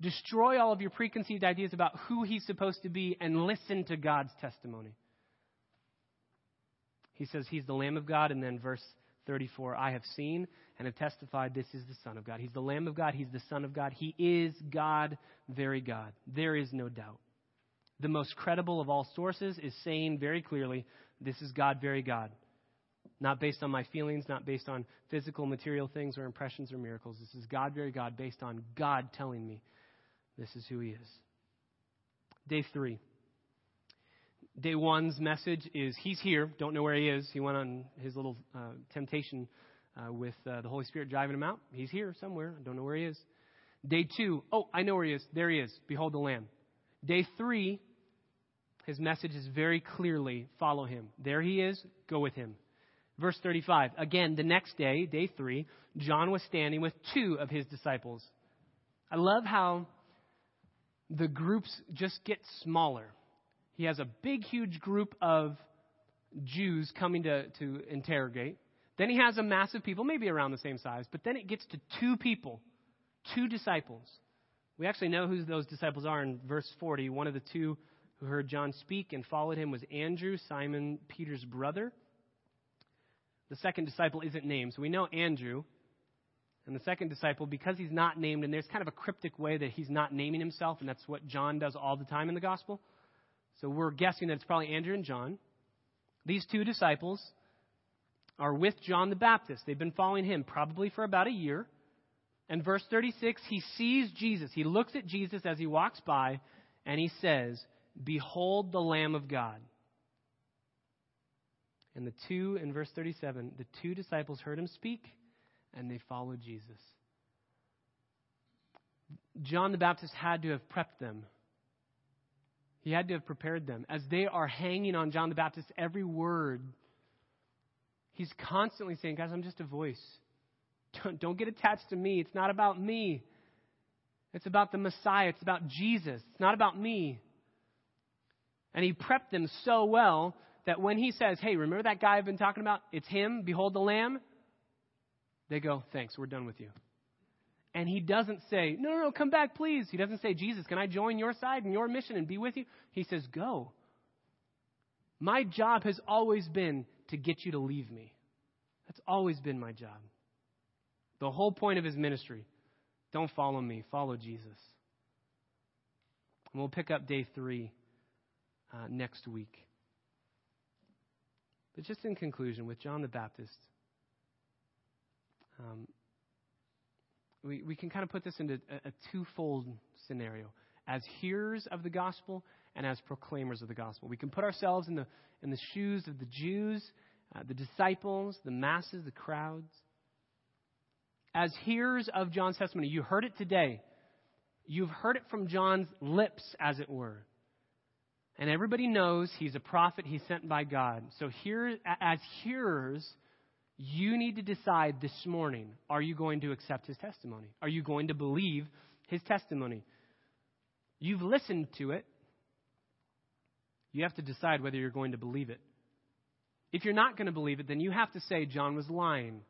destroy all of your preconceived ideas about who he's supposed to be and listen to God's testimony. He says he's the Lamb of God, and then verse 34 I have seen and have testified this is the Son of God. He's the Lamb of God, he's the Son of God. He is God, very God. There is no doubt. The most credible of all sources is saying very clearly, This is God, very God. Not based on my feelings, not based on physical, material things or impressions or miracles. This is God, very God, based on God telling me this is who He is. Day three. Day one's message is He's here. Don't know where He is. He went on his little uh, temptation uh, with uh, the Holy Spirit driving him out. He's here somewhere. I don't know where He is. Day two. Oh, I know where He is. There He is. Behold the Lamb. Day three. His message is very clearly follow Him. There He is. Go with Him. Verse 35. Again, the next day, day three, John was standing with two of his disciples. I love how the groups just get smaller. He has a big, huge group of Jews coming to, to interrogate. Then he has a massive people, maybe around the same size, but then it gets to two people, two disciples. We actually know who those disciples are in verse 40. One of the two who heard John speak and followed him was Andrew, Simon Peter's brother. The second disciple isn't named, so we know Andrew. And the second disciple, because he's not named, and there's kind of a cryptic way that he's not naming himself, and that's what John does all the time in the gospel. So we're guessing that it's probably Andrew and John. These two disciples are with John the Baptist. They've been following him probably for about a year. And verse 36, he sees Jesus. He looks at Jesus as he walks by, and he says, Behold the Lamb of God. And the two, in verse 37, the two disciples heard him speak and they followed Jesus. John the Baptist had to have prepped them. He had to have prepared them. As they are hanging on John the Baptist, every word, he's constantly saying, Guys, I'm just a voice. Don't, don't get attached to me. It's not about me. It's about the Messiah. It's about Jesus. It's not about me. And he prepped them so well that when he says, Hey, remember that guy I've been talking about? It's him. Behold the Lamb. They go, Thanks, we're done with you. And he doesn't say, No, no, no, come back, please. He doesn't say, Jesus, can I join your side and your mission and be with you? He says, Go. My job has always been to get you to leave me. That's always been my job. The whole point of his ministry don't follow me, follow Jesus. And we'll pick up day three uh, next week. But just in conclusion, with John the Baptist, um, we, we can kind of put this into a, a twofold scenario as hearers of the gospel and as proclaimers of the gospel. We can put ourselves in the, in the shoes of the Jews, uh, the disciples, the masses, the crowds. As hearers of John's testimony, you heard it today. You've heard it from John's lips, as it were. And everybody knows he's a prophet, he's sent by God. So, here, as hearers, you need to decide this morning are you going to accept his testimony? Are you going to believe his testimony? You've listened to it. You have to decide whether you're going to believe it. If you're not going to believe it, then you have to say John was lying.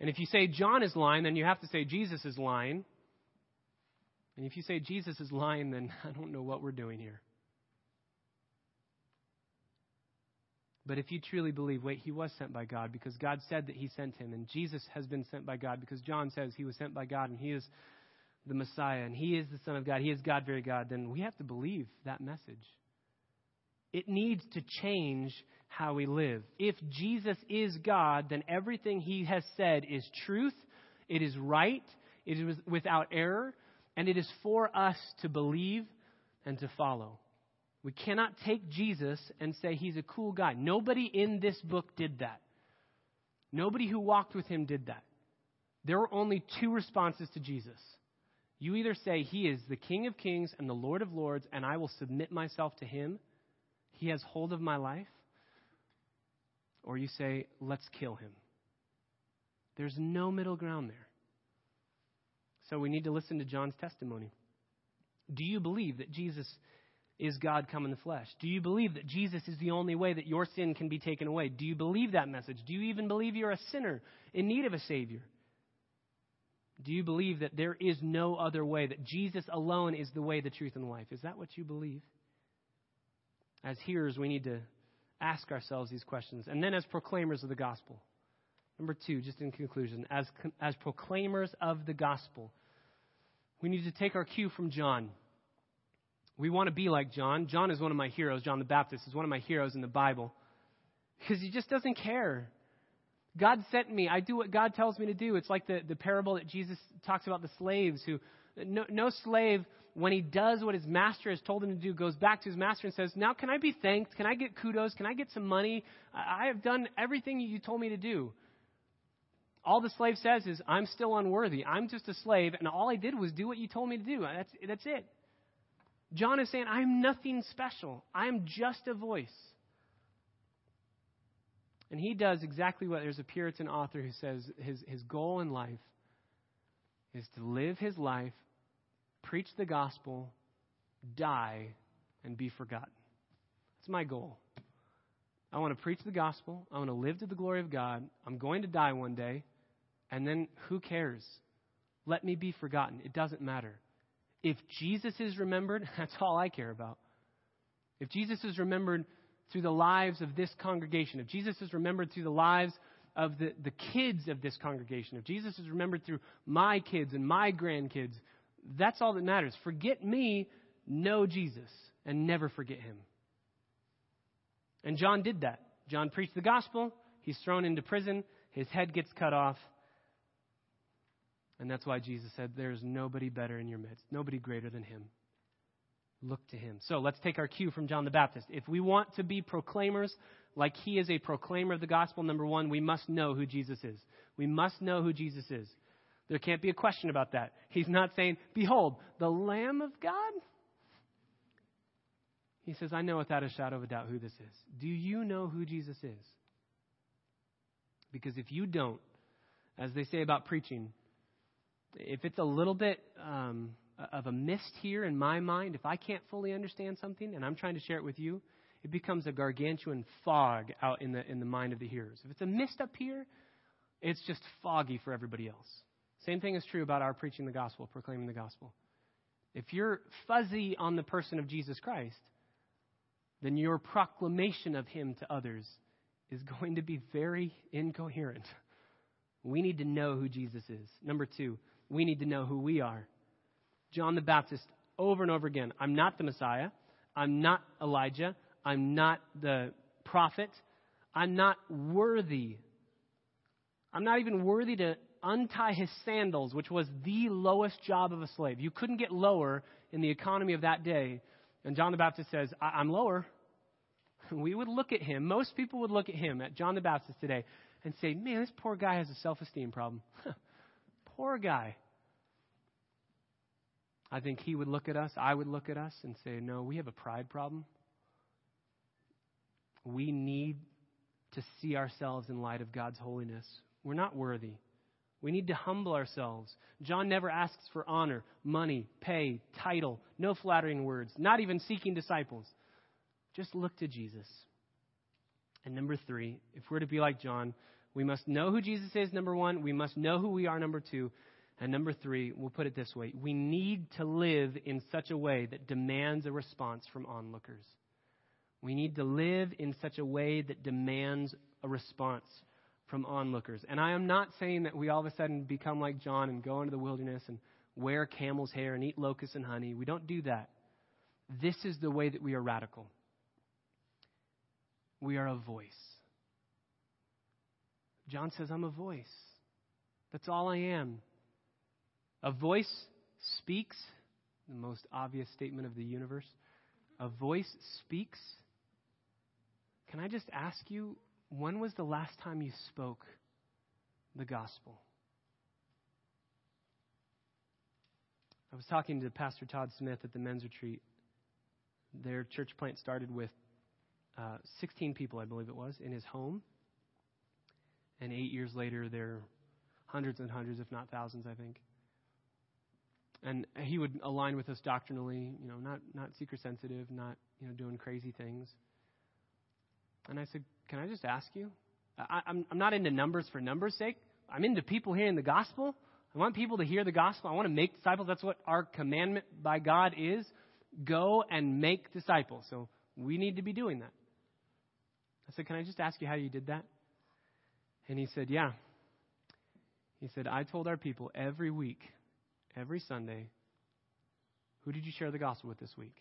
And if you say John is lying, then you have to say Jesus is lying. And if you say Jesus is lying, then I don't know what we're doing here. But if you truly believe, wait, he was sent by God because God said that he sent him, and Jesus has been sent by God because John says he was sent by God and he is the Messiah and he is the Son of God, he is God, very God, then we have to believe that message. It needs to change how we live. If Jesus is God, then everything he has said is truth, it is right, it is without error, and it is for us to believe and to follow. We cannot take Jesus and say he's a cool guy. Nobody in this book did that. Nobody who walked with him did that. There were only two responses to Jesus. You either say he is the King of kings and the Lord of lords, and I will submit myself to him, he has hold of my life, or you say, let's kill him. There's no middle ground there. So we need to listen to John's testimony. Do you believe that Jesus is God come in the flesh? Do you believe that Jesus is the only way that your sin can be taken away? Do you believe that message? Do you even believe you're a sinner in need of a Savior? Do you believe that there is no other way, that Jesus alone is the way, the truth, and life? Is that what you believe? As hearers, we need to ask ourselves these questions. And then, as proclaimers of the gospel, number two, just in conclusion, as, as proclaimers of the gospel, we need to take our cue from John. We want to be like John. John is one of my heroes. John the Baptist is one of my heroes in the Bible because he just doesn't care. God sent me. I do what God tells me to do. It's like the, the parable that Jesus talks about the slaves who, no, no slave, when he does what his master has told him to do, goes back to his master and says, Now can I be thanked? Can I get kudos? Can I get some money? I have done everything you told me to do. All the slave says is, I'm still unworthy. I'm just a slave, and all I did was do what you told me to do. That's, that's it. John is saying, I'm nothing special. I'm just a voice. And he does exactly what there's a Puritan author who says his, his goal in life is to live his life, preach the gospel, die, and be forgotten. That's my goal. I want to preach the gospel. I want to live to the glory of God. I'm going to die one day. And then who cares? Let me be forgotten. It doesn't matter. If Jesus is remembered, that's all I care about. If Jesus is remembered through the lives of this congregation, if Jesus is remembered through the lives of the, the kids of this congregation, if Jesus is remembered through my kids and my grandkids, that's all that matters. Forget me, know Jesus, and never forget him. And John did that. John preached the gospel, he's thrown into prison, his head gets cut off. And that's why Jesus said, There's nobody better in your midst, nobody greater than him. Look to him. So let's take our cue from John the Baptist. If we want to be proclaimers like he is a proclaimer of the gospel, number one, we must know who Jesus is. We must know who Jesus is. There can't be a question about that. He's not saying, Behold, the Lamb of God. He says, I know without a shadow of a doubt who this is. Do you know who Jesus is? Because if you don't, as they say about preaching, if it's a little bit um, of a mist here in my mind, if I can't fully understand something and I'm trying to share it with you, it becomes a gargantuan fog out in the in the mind of the hearers. If it's a mist up here, it's just foggy for everybody else. Same thing is true about our preaching the gospel, proclaiming the gospel. If you're fuzzy on the person of Jesus Christ, then your proclamation of him to others is going to be very incoherent. We need to know who Jesus is. Number two, we need to know who we are. John the Baptist, over and over again, I'm not the Messiah. I'm not Elijah. I'm not the prophet. I'm not worthy. I'm not even worthy to untie his sandals, which was the lowest job of a slave. You couldn't get lower in the economy of that day. And John the Baptist says, I- am lower. We would look at him, most people would look at him, at John the Baptist today, and say, Man, this poor guy has a self esteem problem. Poor guy. I think he would look at us, I would look at us and say, No, we have a pride problem. We need to see ourselves in light of God's holiness. We're not worthy. We need to humble ourselves. John never asks for honor, money, pay, title, no flattering words, not even seeking disciples. Just look to Jesus. And number three, if we're to be like John, we must know who Jesus is, number one. We must know who we are, number two. And number three, we'll put it this way we need to live in such a way that demands a response from onlookers. We need to live in such a way that demands a response from onlookers. And I am not saying that we all of a sudden become like John and go into the wilderness and wear camel's hair and eat locusts and honey. We don't do that. This is the way that we are radical. We are a voice. John says, I'm a voice. That's all I am. A voice speaks, the most obvious statement of the universe. A voice speaks. Can I just ask you, when was the last time you spoke the gospel? I was talking to Pastor Todd Smith at the men's retreat. Their church plant started with uh, 16 people, I believe it was, in his home. And eight years later, there are hundreds and hundreds, if not thousands, I think. and he would align with us doctrinally, you know, not, not seeker sensitive, not, you know, doing crazy things. And I said, Can I just ask you? I, I'm, I'm not into numbers for numbers' sake. I'm into people hearing the gospel. I want people to hear the gospel. I want to make disciples. That's what our commandment by God is. Go and make disciples. So we need to be doing that. I said, Can I just ask you how you did that? And he said, Yeah. He said, I told our people every week, every Sunday, who did you share the gospel with this week?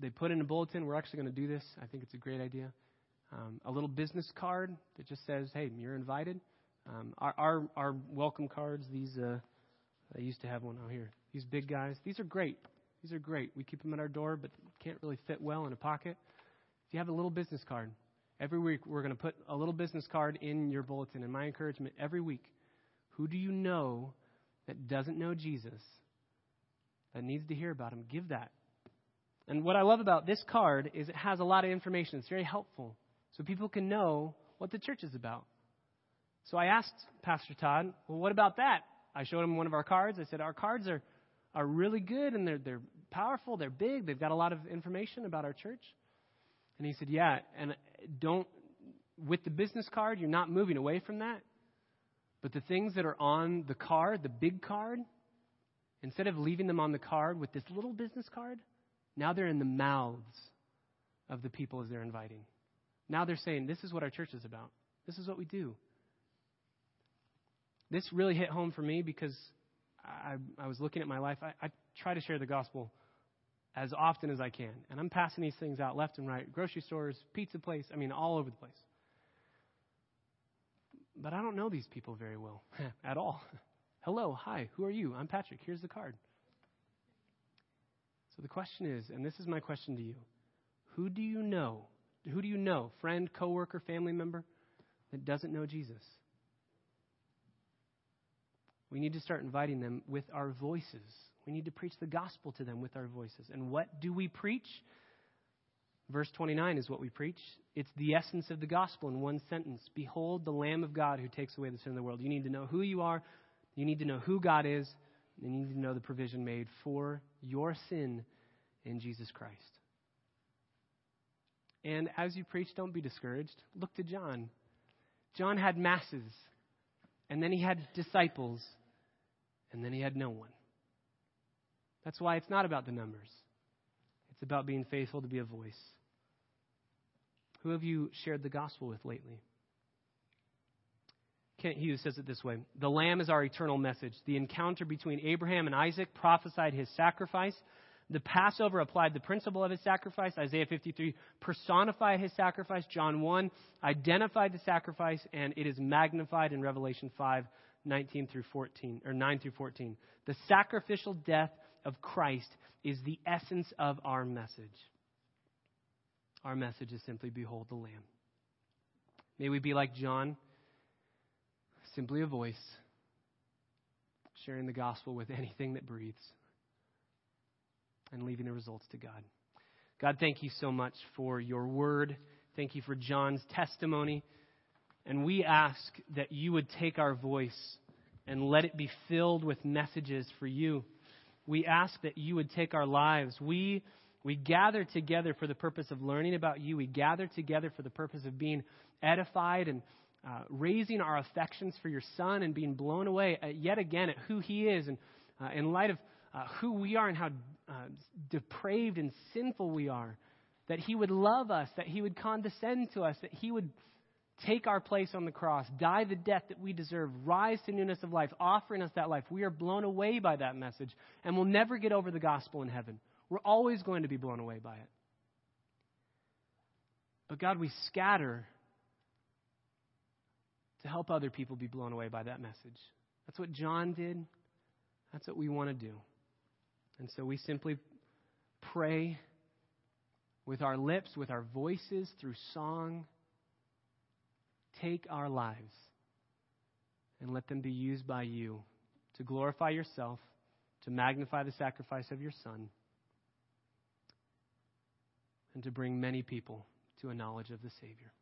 They put in a bulletin, we're actually going to do this. I think it's a great idea. Um, a little business card that just says, hey, you're invited. Um, our, our, our welcome cards, these, uh, I used to have one out here. These big guys, these are great. These are great. We keep them at our door, but can't really fit well in a pocket. If you have a little business card, every week we're going to put a little business card in your bulletin. And my encouragement every week who do you know that doesn't know Jesus that needs to hear about him? Give that. And what I love about this card is it has a lot of information. It's very helpful so people can know what the church is about. So I asked Pastor Todd, well, what about that? I showed him one of our cards. I said, our cards are, are really good and they're, they're powerful, they're big, they've got a lot of information about our church. And he said, yeah, and don't, with the business card, you're not moving away from that. But the things that are on the card, the big card, instead of leaving them on the card with this little business card, now they're in the mouths of the people as they're inviting. Now they're saying, This is what our church is about. This is what we do. This really hit home for me because I, I was looking at my life. I, I try to share the gospel as often as I can. And I'm passing these things out left and right grocery stores, pizza place, I mean, all over the place. But I don't know these people very well at all. Hello, hi, who are you? I'm Patrick. Here's the card. So the question is, and this is my question to you who do you know who do you know? Friend, coworker, family member that doesn't know Jesus? We need to start inviting them with our voices. We need to preach the gospel to them with our voices. And what do we preach? Verse 29 is what we preach. It's the essence of the gospel in one sentence. Behold the Lamb of God who takes away the sin of the world. You need to know who you are. You need to know who God is. And you need to know the provision made for your sin in Jesus Christ. And as you preach, don't be discouraged. Look to John. John had masses, and then he had disciples, and then he had no one. That's why it's not about the numbers, it's about being faithful to be a voice. Who have you shared the gospel with lately? Kent Hughes says it this way The Lamb is our eternal message. The encounter between Abraham and Isaac prophesied his sacrifice. The Passover applied the principle of his sacrifice. Isaiah 53 personified his sacrifice. John 1 identified the sacrifice, and it is magnified in Revelation 5 19 through 14, or 9 through 14. The sacrificial death of Christ is the essence of our message. Our message is simply, Behold the Lamb. May we be like John, simply a voice, sharing the gospel with anything that breathes and leaving the results to God. God, thank you so much for your word. Thank you for John's testimony. And we ask that you would take our voice and let it be filled with messages for you. We ask that you would take our lives. We, we gather together for the purpose of learning about you. We gather together for the purpose of being edified and uh, raising our affections for your Son and being blown away at, yet again at who He is. And uh, in light of uh, who we are and how uh, depraved and sinful we are, that He would love us, that He would condescend to us, that He would take our place on the cross, die the death that we deserve, rise to newness of life, offering us that life. We are blown away by that message, and we'll never get over the gospel in heaven. We're always going to be blown away by it. But God, we scatter to help other people be blown away by that message. That's what John did. That's what we want to do. And so we simply pray with our lips, with our voices, through song. Take our lives and let them be used by you to glorify yourself, to magnify the sacrifice of your Son, and to bring many people to a knowledge of the Savior.